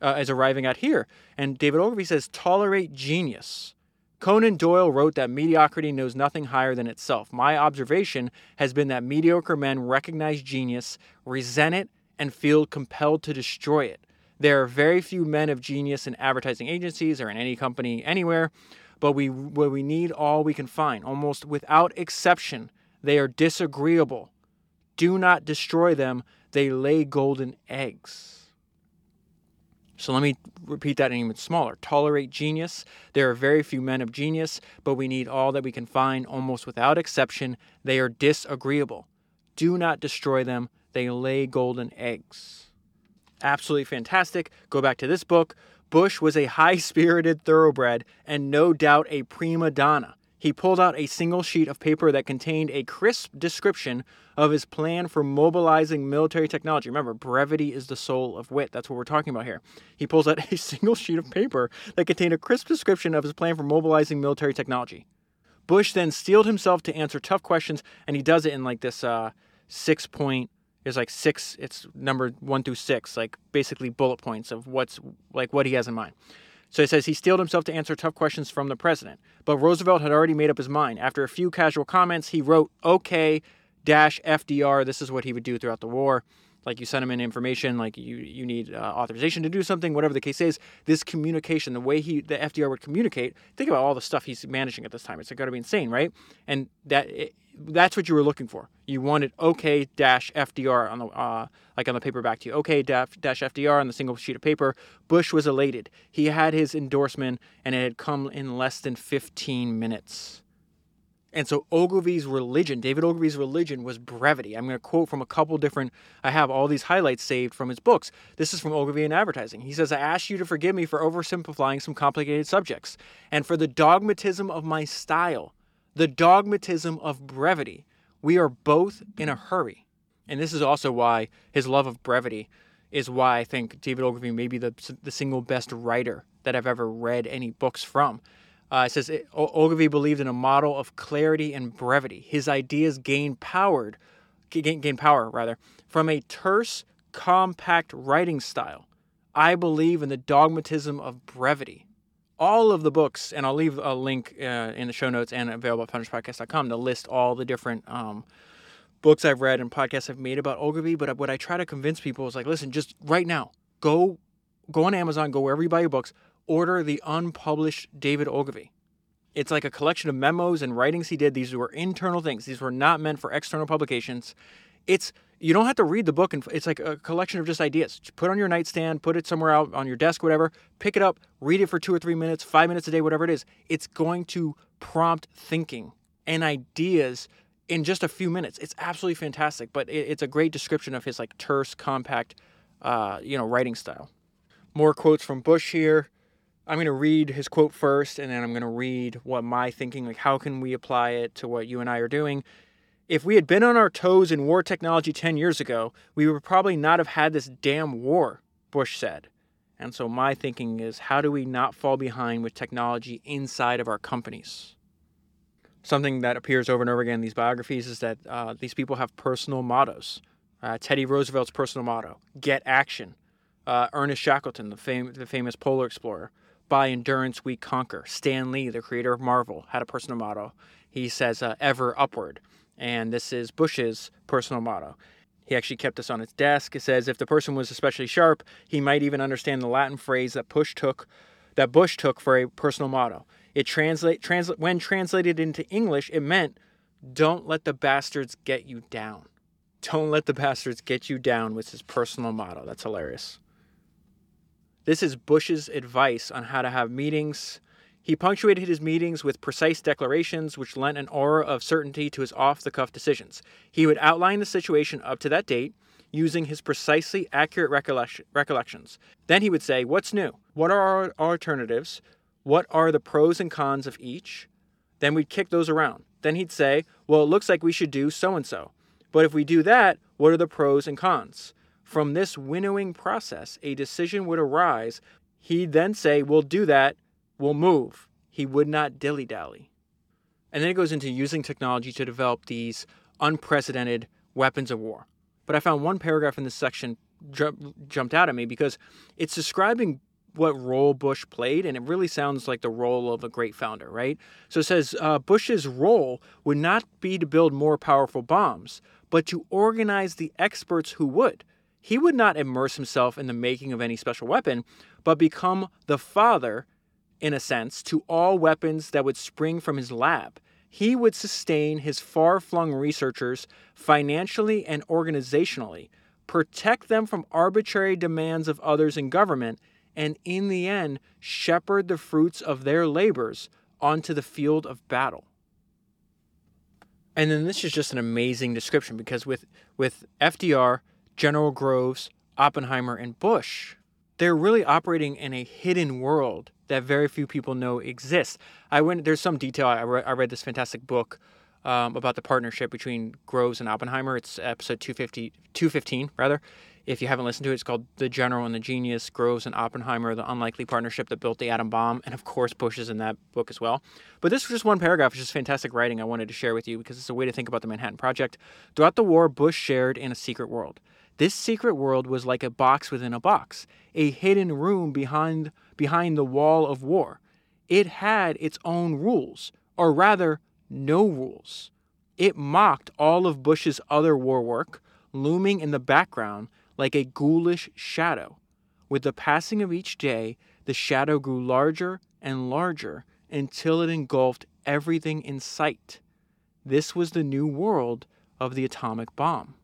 uh, is arriving at here. And David Ogilvy says, tolerate genius. Conan Doyle wrote that mediocrity knows nothing higher than itself. My observation has been that mediocre men recognize genius, resent it, and feel compelled to destroy it. There are very few men of genius in advertising agencies or in any company anywhere, but we, we need all we can find. Almost without exception, they are disagreeable. Do not destroy them, they lay golden eggs. So let me repeat that even smaller. Tolerate genius. There are very few men of genius, but we need all that we can find almost without exception. They are disagreeable. Do not destroy them. They lay golden eggs. Absolutely fantastic. Go back to this book. Bush was a high spirited thoroughbred and no doubt a prima donna. He pulled out a single sheet of paper that contained a crisp description of his plan for mobilizing military technology. Remember, brevity is the soul of wit. That's what we're talking about here. He pulls out a single sheet of paper that contained a crisp description of his plan for mobilizing military technology. Bush then steeled himself to answer tough questions, and he does it in like this. Uh, six point. There's like six. It's number one through six, like basically bullet points of what's like what he has in mind. So he says he steeled himself to answer tough questions from the president. But Roosevelt had already made up his mind. After a few casual comments, he wrote, "Okay, dash FDR." This is what he would do throughout the war like you send him in information like you you need uh, authorization to do something whatever the case is this communication the way he the fdr would communicate think about all the stuff he's managing at this time. It's got to be insane right? And that it, that's what you were looking for. You wanted okay dash fdr on the uh, like on the paper back to you. Dash, dash fdr on the single sheet of paper. Bush was elated. He had his endorsement and it had come in less than 15 minutes and so Ogilvy's religion, David Ogilvy's religion was brevity. I'm going to quote from a couple different, I have all these highlights saved from his books. This is from Ogilvy on Advertising. He says, I ask you to forgive me for oversimplifying some complicated subjects and for the dogmatism of my style, the dogmatism of brevity. We are both in a hurry. And this is also why his love of brevity is why I think David Ogilvy may be the, the single best writer that I've ever read any books from uh, it says Ogilvy believed in a model of clarity and brevity. His ideas gained powered, gain, gain power rather, from a terse, compact writing style. I believe in the dogmatism of brevity. All of the books, and I'll leave a link uh, in the show notes and available at founderspodcast.com to list all the different um, books I've read and podcasts I've made about Ogilvy. But what I try to convince people is like, listen, just right now, go go on Amazon, go wherever you buy your books, order the unpublished David Ogilvy. It's like a collection of memos and writings he did. These were internal things. These were not meant for external publications. It's you don't have to read the book and it's like a collection of just ideas. Just put on your nightstand, put it somewhere out on your desk, whatever. Pick it up, read it for two or three minutes, five minutes a day, whatever it is. It's going to prompt thinking and ideas in just a few minutes. It's absolutely fantastic. But it's a great description of his like terse, compact, uh, you know, writing style. More quotes from Bush here. I'm going to read his quote first, and then I'm going to read what my thinking, like how can we apply it to what you and I are doing. If we had been on our toes in war technology 10 years ago, we would probably not have had this damn war, Bush said. And so my thinking is how do we not fall behind with technology inside of our companies? Something that appears over and over again in these biographies is that uh, these people have personal mottos. Uh, Teddy Roosevelt's personal motto get action. Uh, Ernest Shackleton, the, fam- the famous polar explorer, by endurance we conquer. Stan Lee, the creator of Marvel, had a personal motto. He says, uh, ever upward. And this is Bush's personal motto. He actually kept this on his desk. It says, if the person was especially sharp, he might even understand the Latin phrase that Bush took, that Bush took for a personal motto. It translate, translate when translated into English, it meant, "Don't let the bastards get you down." Don't let the bastards get you down was his personal motto. That's hilarious. This is Bush's advice on how to have meetings. He punctuated his meetings with precise declarations which lent an aura of certainty to his off the cuff decisions. He would outline the situation up to that date using his precisely accurate recollections. Then he would say, What's new? What are our alternatives? What are the pros and cons of each? Then we'd kick those around. Then he'd say, Well, it looks like we should do so and so. But if we do that, what are the pros and cons? From this winnowing process, a decision would arise. He'd then say, We'll do that, we'll move. He would not dilly dally. And then it goes into using technology to develop these unprecedented weapons of war. But I found one paragraph in this section jumped out at me because it's describing what role Bush played, and it really sounds like the role of a great founder, right? So it says uh, Bush's role would not be to build more powerful bombs, but to organize the experts who would he would not immerse himself in the making of any special weapon, but become the father, in a sense, to all weapons that would spring from his lab. He would sustain his far flung researchers financially and organizationally, protect them from arbitrary demands of others in government, and in the end, shepherd the fruits of their labors onto the field of battle. And then this is just an amazing description because with, with FDR, General Groves, Oppenheimer, and Bush, they're really operating in a hidden world that very few people know exists. I went there's some detail. I read, I read this fantastic book um, about the partnership between Groves and Oppenheimer. It's episode 250, 215, rather. If you haven't listened to it, it's called The General and the Genius, Groves and Oppenheimer, the unlikely partnership that built the atom bomb. And of course, Bush is in that book as well. But this was just one paragraph. It's just fantastic writing I wanted to share with you because it's a way to think about the Manhattan Project. Throughout the war, Bush shared in a secret world. This secret world was like a box within a box, a hidden room behind, behind the wall of war. It had its own rules, or rather, no rules. It mocked all of Bush's other war work, looming in the background like a ghoulish shadow. With the passing of each day, the shadow grew larger and larger until it engulfed everything in sight. This was the new world of the atomic bomb.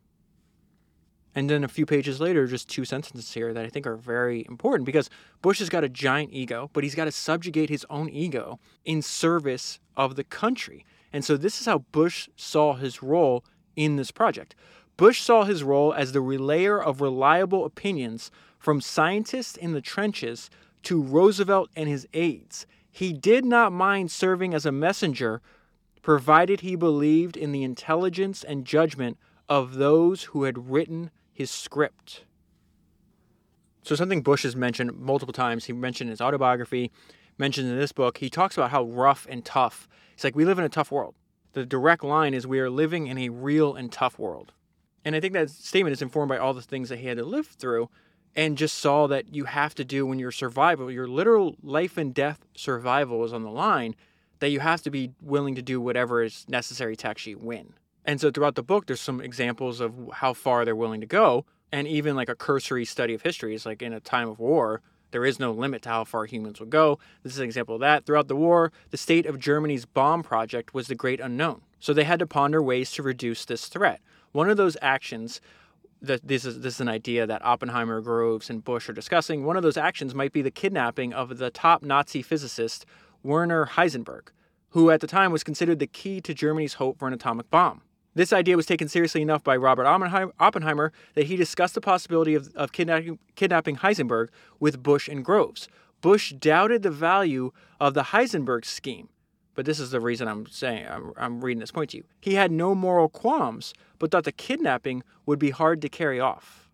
And then a few pages later, just two sentences here that I think are very important because Bush has got a giant ego, but he's got to subjugate his own ego in service of the country. And so this is how Bush saw his role in this project. Bush saw his role as the relayer of reliable opinions from scientists in the trenches to Roosevelt and his aides. He did not mind serving as a messenger, provided he believed in the intelligence and judgment of those who had written his script. So, something Bush has mentioned multiple times, he mentioned in his autobiography, mentioned in this book, he talks about how rough and tough. He's like, we live in a tough world. The direct line is we are living in a real and tough world. And I think that statement is informed by all the things that he had to live through and just saw that you have to do when your survival, your literal life and death survival is on the line, that you have to be willing to do whatever is necessary to actually win. And so throughout the book, there's some examples of how far they're willing to go. And even like a cursory study of history is like in a time of war, there is no limit to how far humans will go. This is an example of that. Throughout the war, the state of Germany's bomb project was the great unknown. So they had to ponder ways to reduce this threat. One of those actions that this is this is an idea that Oppenheimer, Groves, and Bush are discussing. One of those actions might be the kidnapping of the top Nazi physicist Werner Heisenberg, who at the time was considered the key to Germany's hope for an atomic bomb. This idea was taken seriously enough by Robert Oppenheimer that he discussed the possibility of, of kidnapping, kidnapping Heisenberg with Bush and Groves. Bush doubted the value of the Heisenberg scheme, but this is the reason I'm saying I'm, I'm reading this point to you. He had no moral qualms, but thought the kidnapping would be hard to carry off.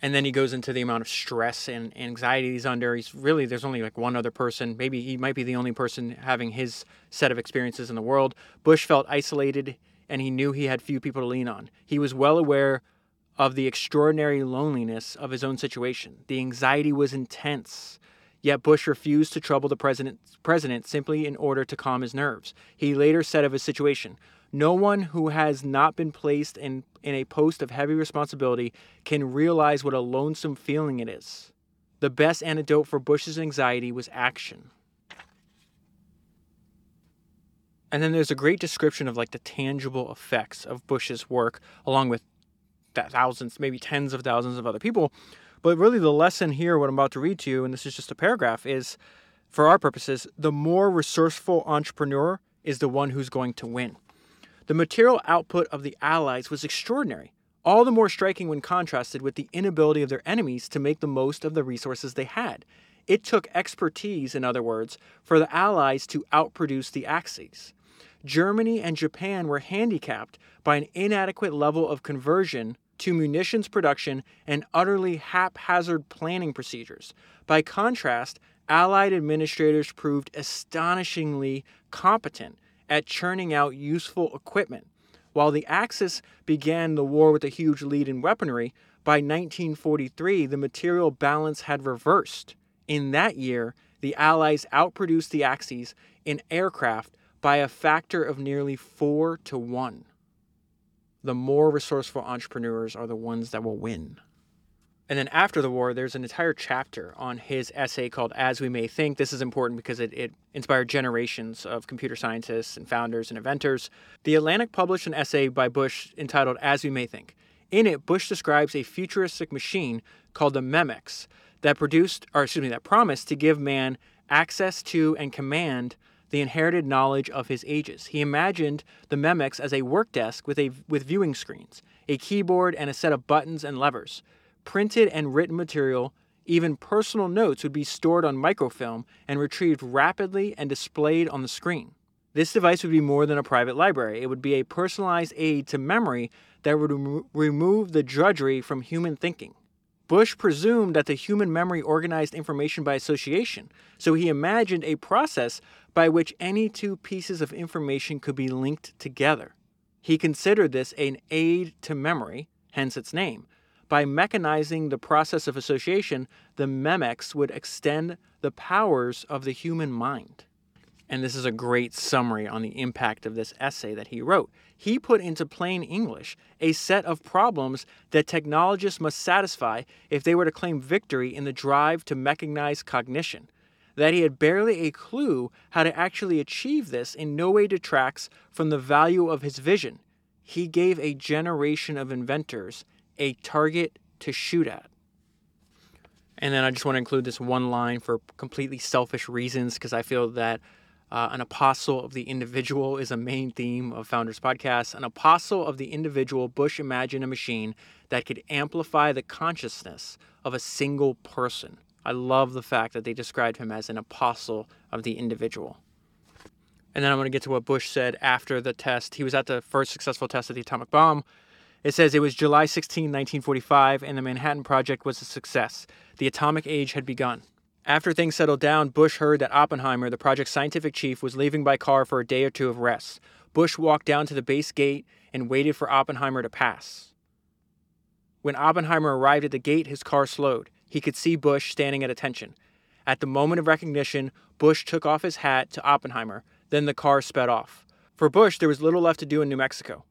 And then he goes into the amount of stress and anxiety he's under. He's really there's only like one other person. Maybe he might be the only person having his set of experiences in the world. Bush felt isolated and he knew he had few people to lean on. He was well aware of the extraordinary loneliness of his own situation. The anxiety was intense. Yet Bush refused to trouble the president, president simply in order to calm his nerves. He later said of his situation, no one who has not been placed in, in a post of heavy responsibility can realize what a lonesome feeling it is. The best antidote for Bush's anxiety was action. And then there's a great description of like the tangible effects of Bush's work, along with that thousands, maybe tens of thousands of other people. But really, the lesson here, what I'm about to read to you, and this is just a paragraph, is for our purposes, the more resourceful entrepreneur is the one who's going to win. The material output of the Allies was extraordinary, all the more striking when contrasted with the inability of their enemies to make the most of the resources they had. It took expertise, in other words, for the Allies to outproduce the Axis. Germany and Japan were handicapped by an inadequate level of conversion to munitions production and utterly haphazard planning procedures. By contrast, Allied administrators proved astonishingly competent at churning out useful equipment. While the Axis began the war with a huge lead in weaponry, by 1943 the material balance had reversed. In that year, the Allies outproduced the Axis in aircraft by a factor of nearly four to one. The more resourceful entrepreneurs are the ones that will win. And then after the war, there's an entire chapter on his essay called As We May Think. This is important because it, it, inspired generations of computer scientists and founders and inventors. The Atlantic published an essay by Bush entitled As We May Think. In it, Bush describes a futuristic machine called the Memex that produced, or excuse me, that promised to give man access to and command the inherited knowledge of his ages. He imagined the Memex as a work desk with, a, with viewing screens, a keyboard, and a set of buttons and levers. Printed and written material, even personal notes, would be stored on microfilm and retrieved rapidly and displayed on the screen. This device would be more than a private library. It would be a personalized aid to memory that would remo- remove the drudgery from human thinking. Bush presumed that the human memory organized information by association, so he imagined a process by which any two pieces of information could be linked together. He considered this an aid to memory, hence its name. By mechanizing the process of association, the memex would extend the powers of the human mind. And this is a great summary on the impact of this essay that he wrote. He put into plain English a set of problems that technologists must satisfy if they were to claim victory in the drive to mechanize cognition. That he had barely a clue how to actually achieve this in no way detracts from the value of his vision. He gave a generation of inventors a target to shoot at. And then I just want to include this one line for completely selfish reasons because I feel that uh, an apostle of the individual is a main theme of Founders Podcast. An apostle of the individual, Bush imagined a machine that could amplify the consciousness of a single person. I love the fact that they described him as an apostle of the individual. And then I'm going to get to what Bush said after the test. He was at the first successful test of the atomic bomb. It says it was July 16, 1945, and the Manhattan Project was a success. The atomic age had begun. After things settled down, Bush heard that Oppenheimer, the project's scientific chief, was leaving by car for a day or two of rest. Bush walked down to the base gate and waited for Oppenheimer to pass. When Oppenheimer arrived at the gate, his car slowed. He could see Bush standing at attention. At the moment of recognition, Bush took off his hat to Oppenheimer. Then the car sped off. For Bush, there was little left to do in New Mexico.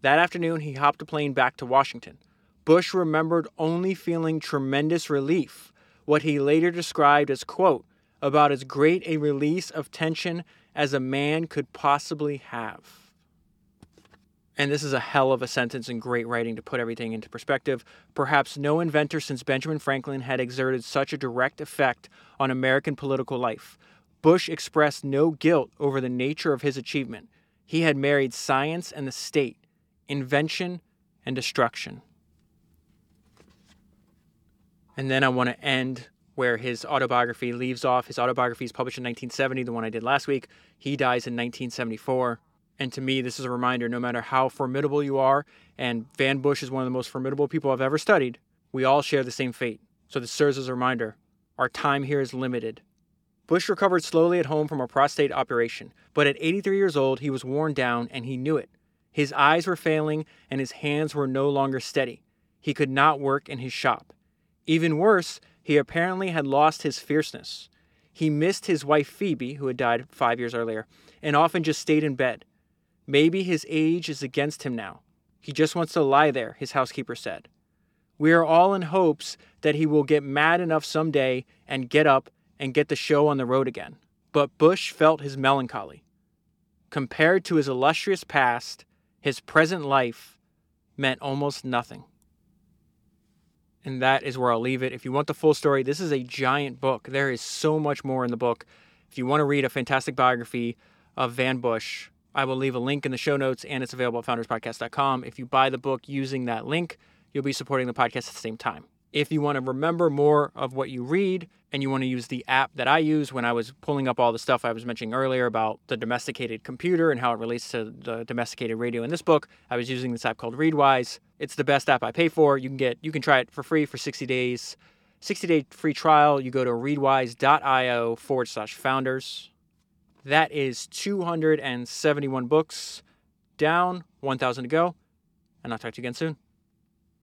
That afternoon, he hopped a plane back to Washington. Bush remembered only feeling tremendous relief what he later described as, quote, about as great a release of tension as a man could possibly have. And this is a hell of a sentence and great writing to put everything into perspective. Perhaps no inventor since Benjamin Franklin had exerted such a direct effect on American political life. Bush expressed no guilt over the nature of his achievement. He had married science and the state, invention and destruction. And then I want to end where his autobiography leaves off. His autobiography is published in 1970, the one I did last week. He dies in 1974. And to me, this is a reminder no matter how formidable you are, and Van Bush is one of the most formidable people I've ever studied, we all share the same fate. So this serves as a reminder our time here is limited. Bush recovered slowly at home from a prostate operation, but at 83 years old, he was worn down and he knew it. His eyes were failing and his hands were no longer steady. He could not work in his shop. Even worse, he apparently had lost his fierceness. He missed his wife Phoebe, who had died five years earlier, and often just stayed in bed. Maybe his age is against him now. He just wants to lie there, his housekeeper said. We are all in hopes that he will get mad enough someday and get up and get the show on the road again. But Bush felt his melancholy. Compared to his illustrious past, his present life meant almost nothing. And that is where I'll leave it. If you want the full story, this is a giant book. There is so much more in the book. If you want to read a fantastic biography of Van Bush, I will leave a link in the show notes and it's available at founderspodcast.com. If you buy the book using that link, you'll be supporting the podcast at the same time. If you want to remember more of what you read and you want to use the app that I use when I was pulling up all the stuff I was mentioning earlier about the domesticated computer and how it relates to the domesticated radio in this book, I was using this app called Readwise. It's the best app I pay for. You can get you can try it for free for 60 days. 60 day free trial. You go to readwise.io forward slash founders. That is 271 books down, 1,000 to go. And I'll talk to you again soon.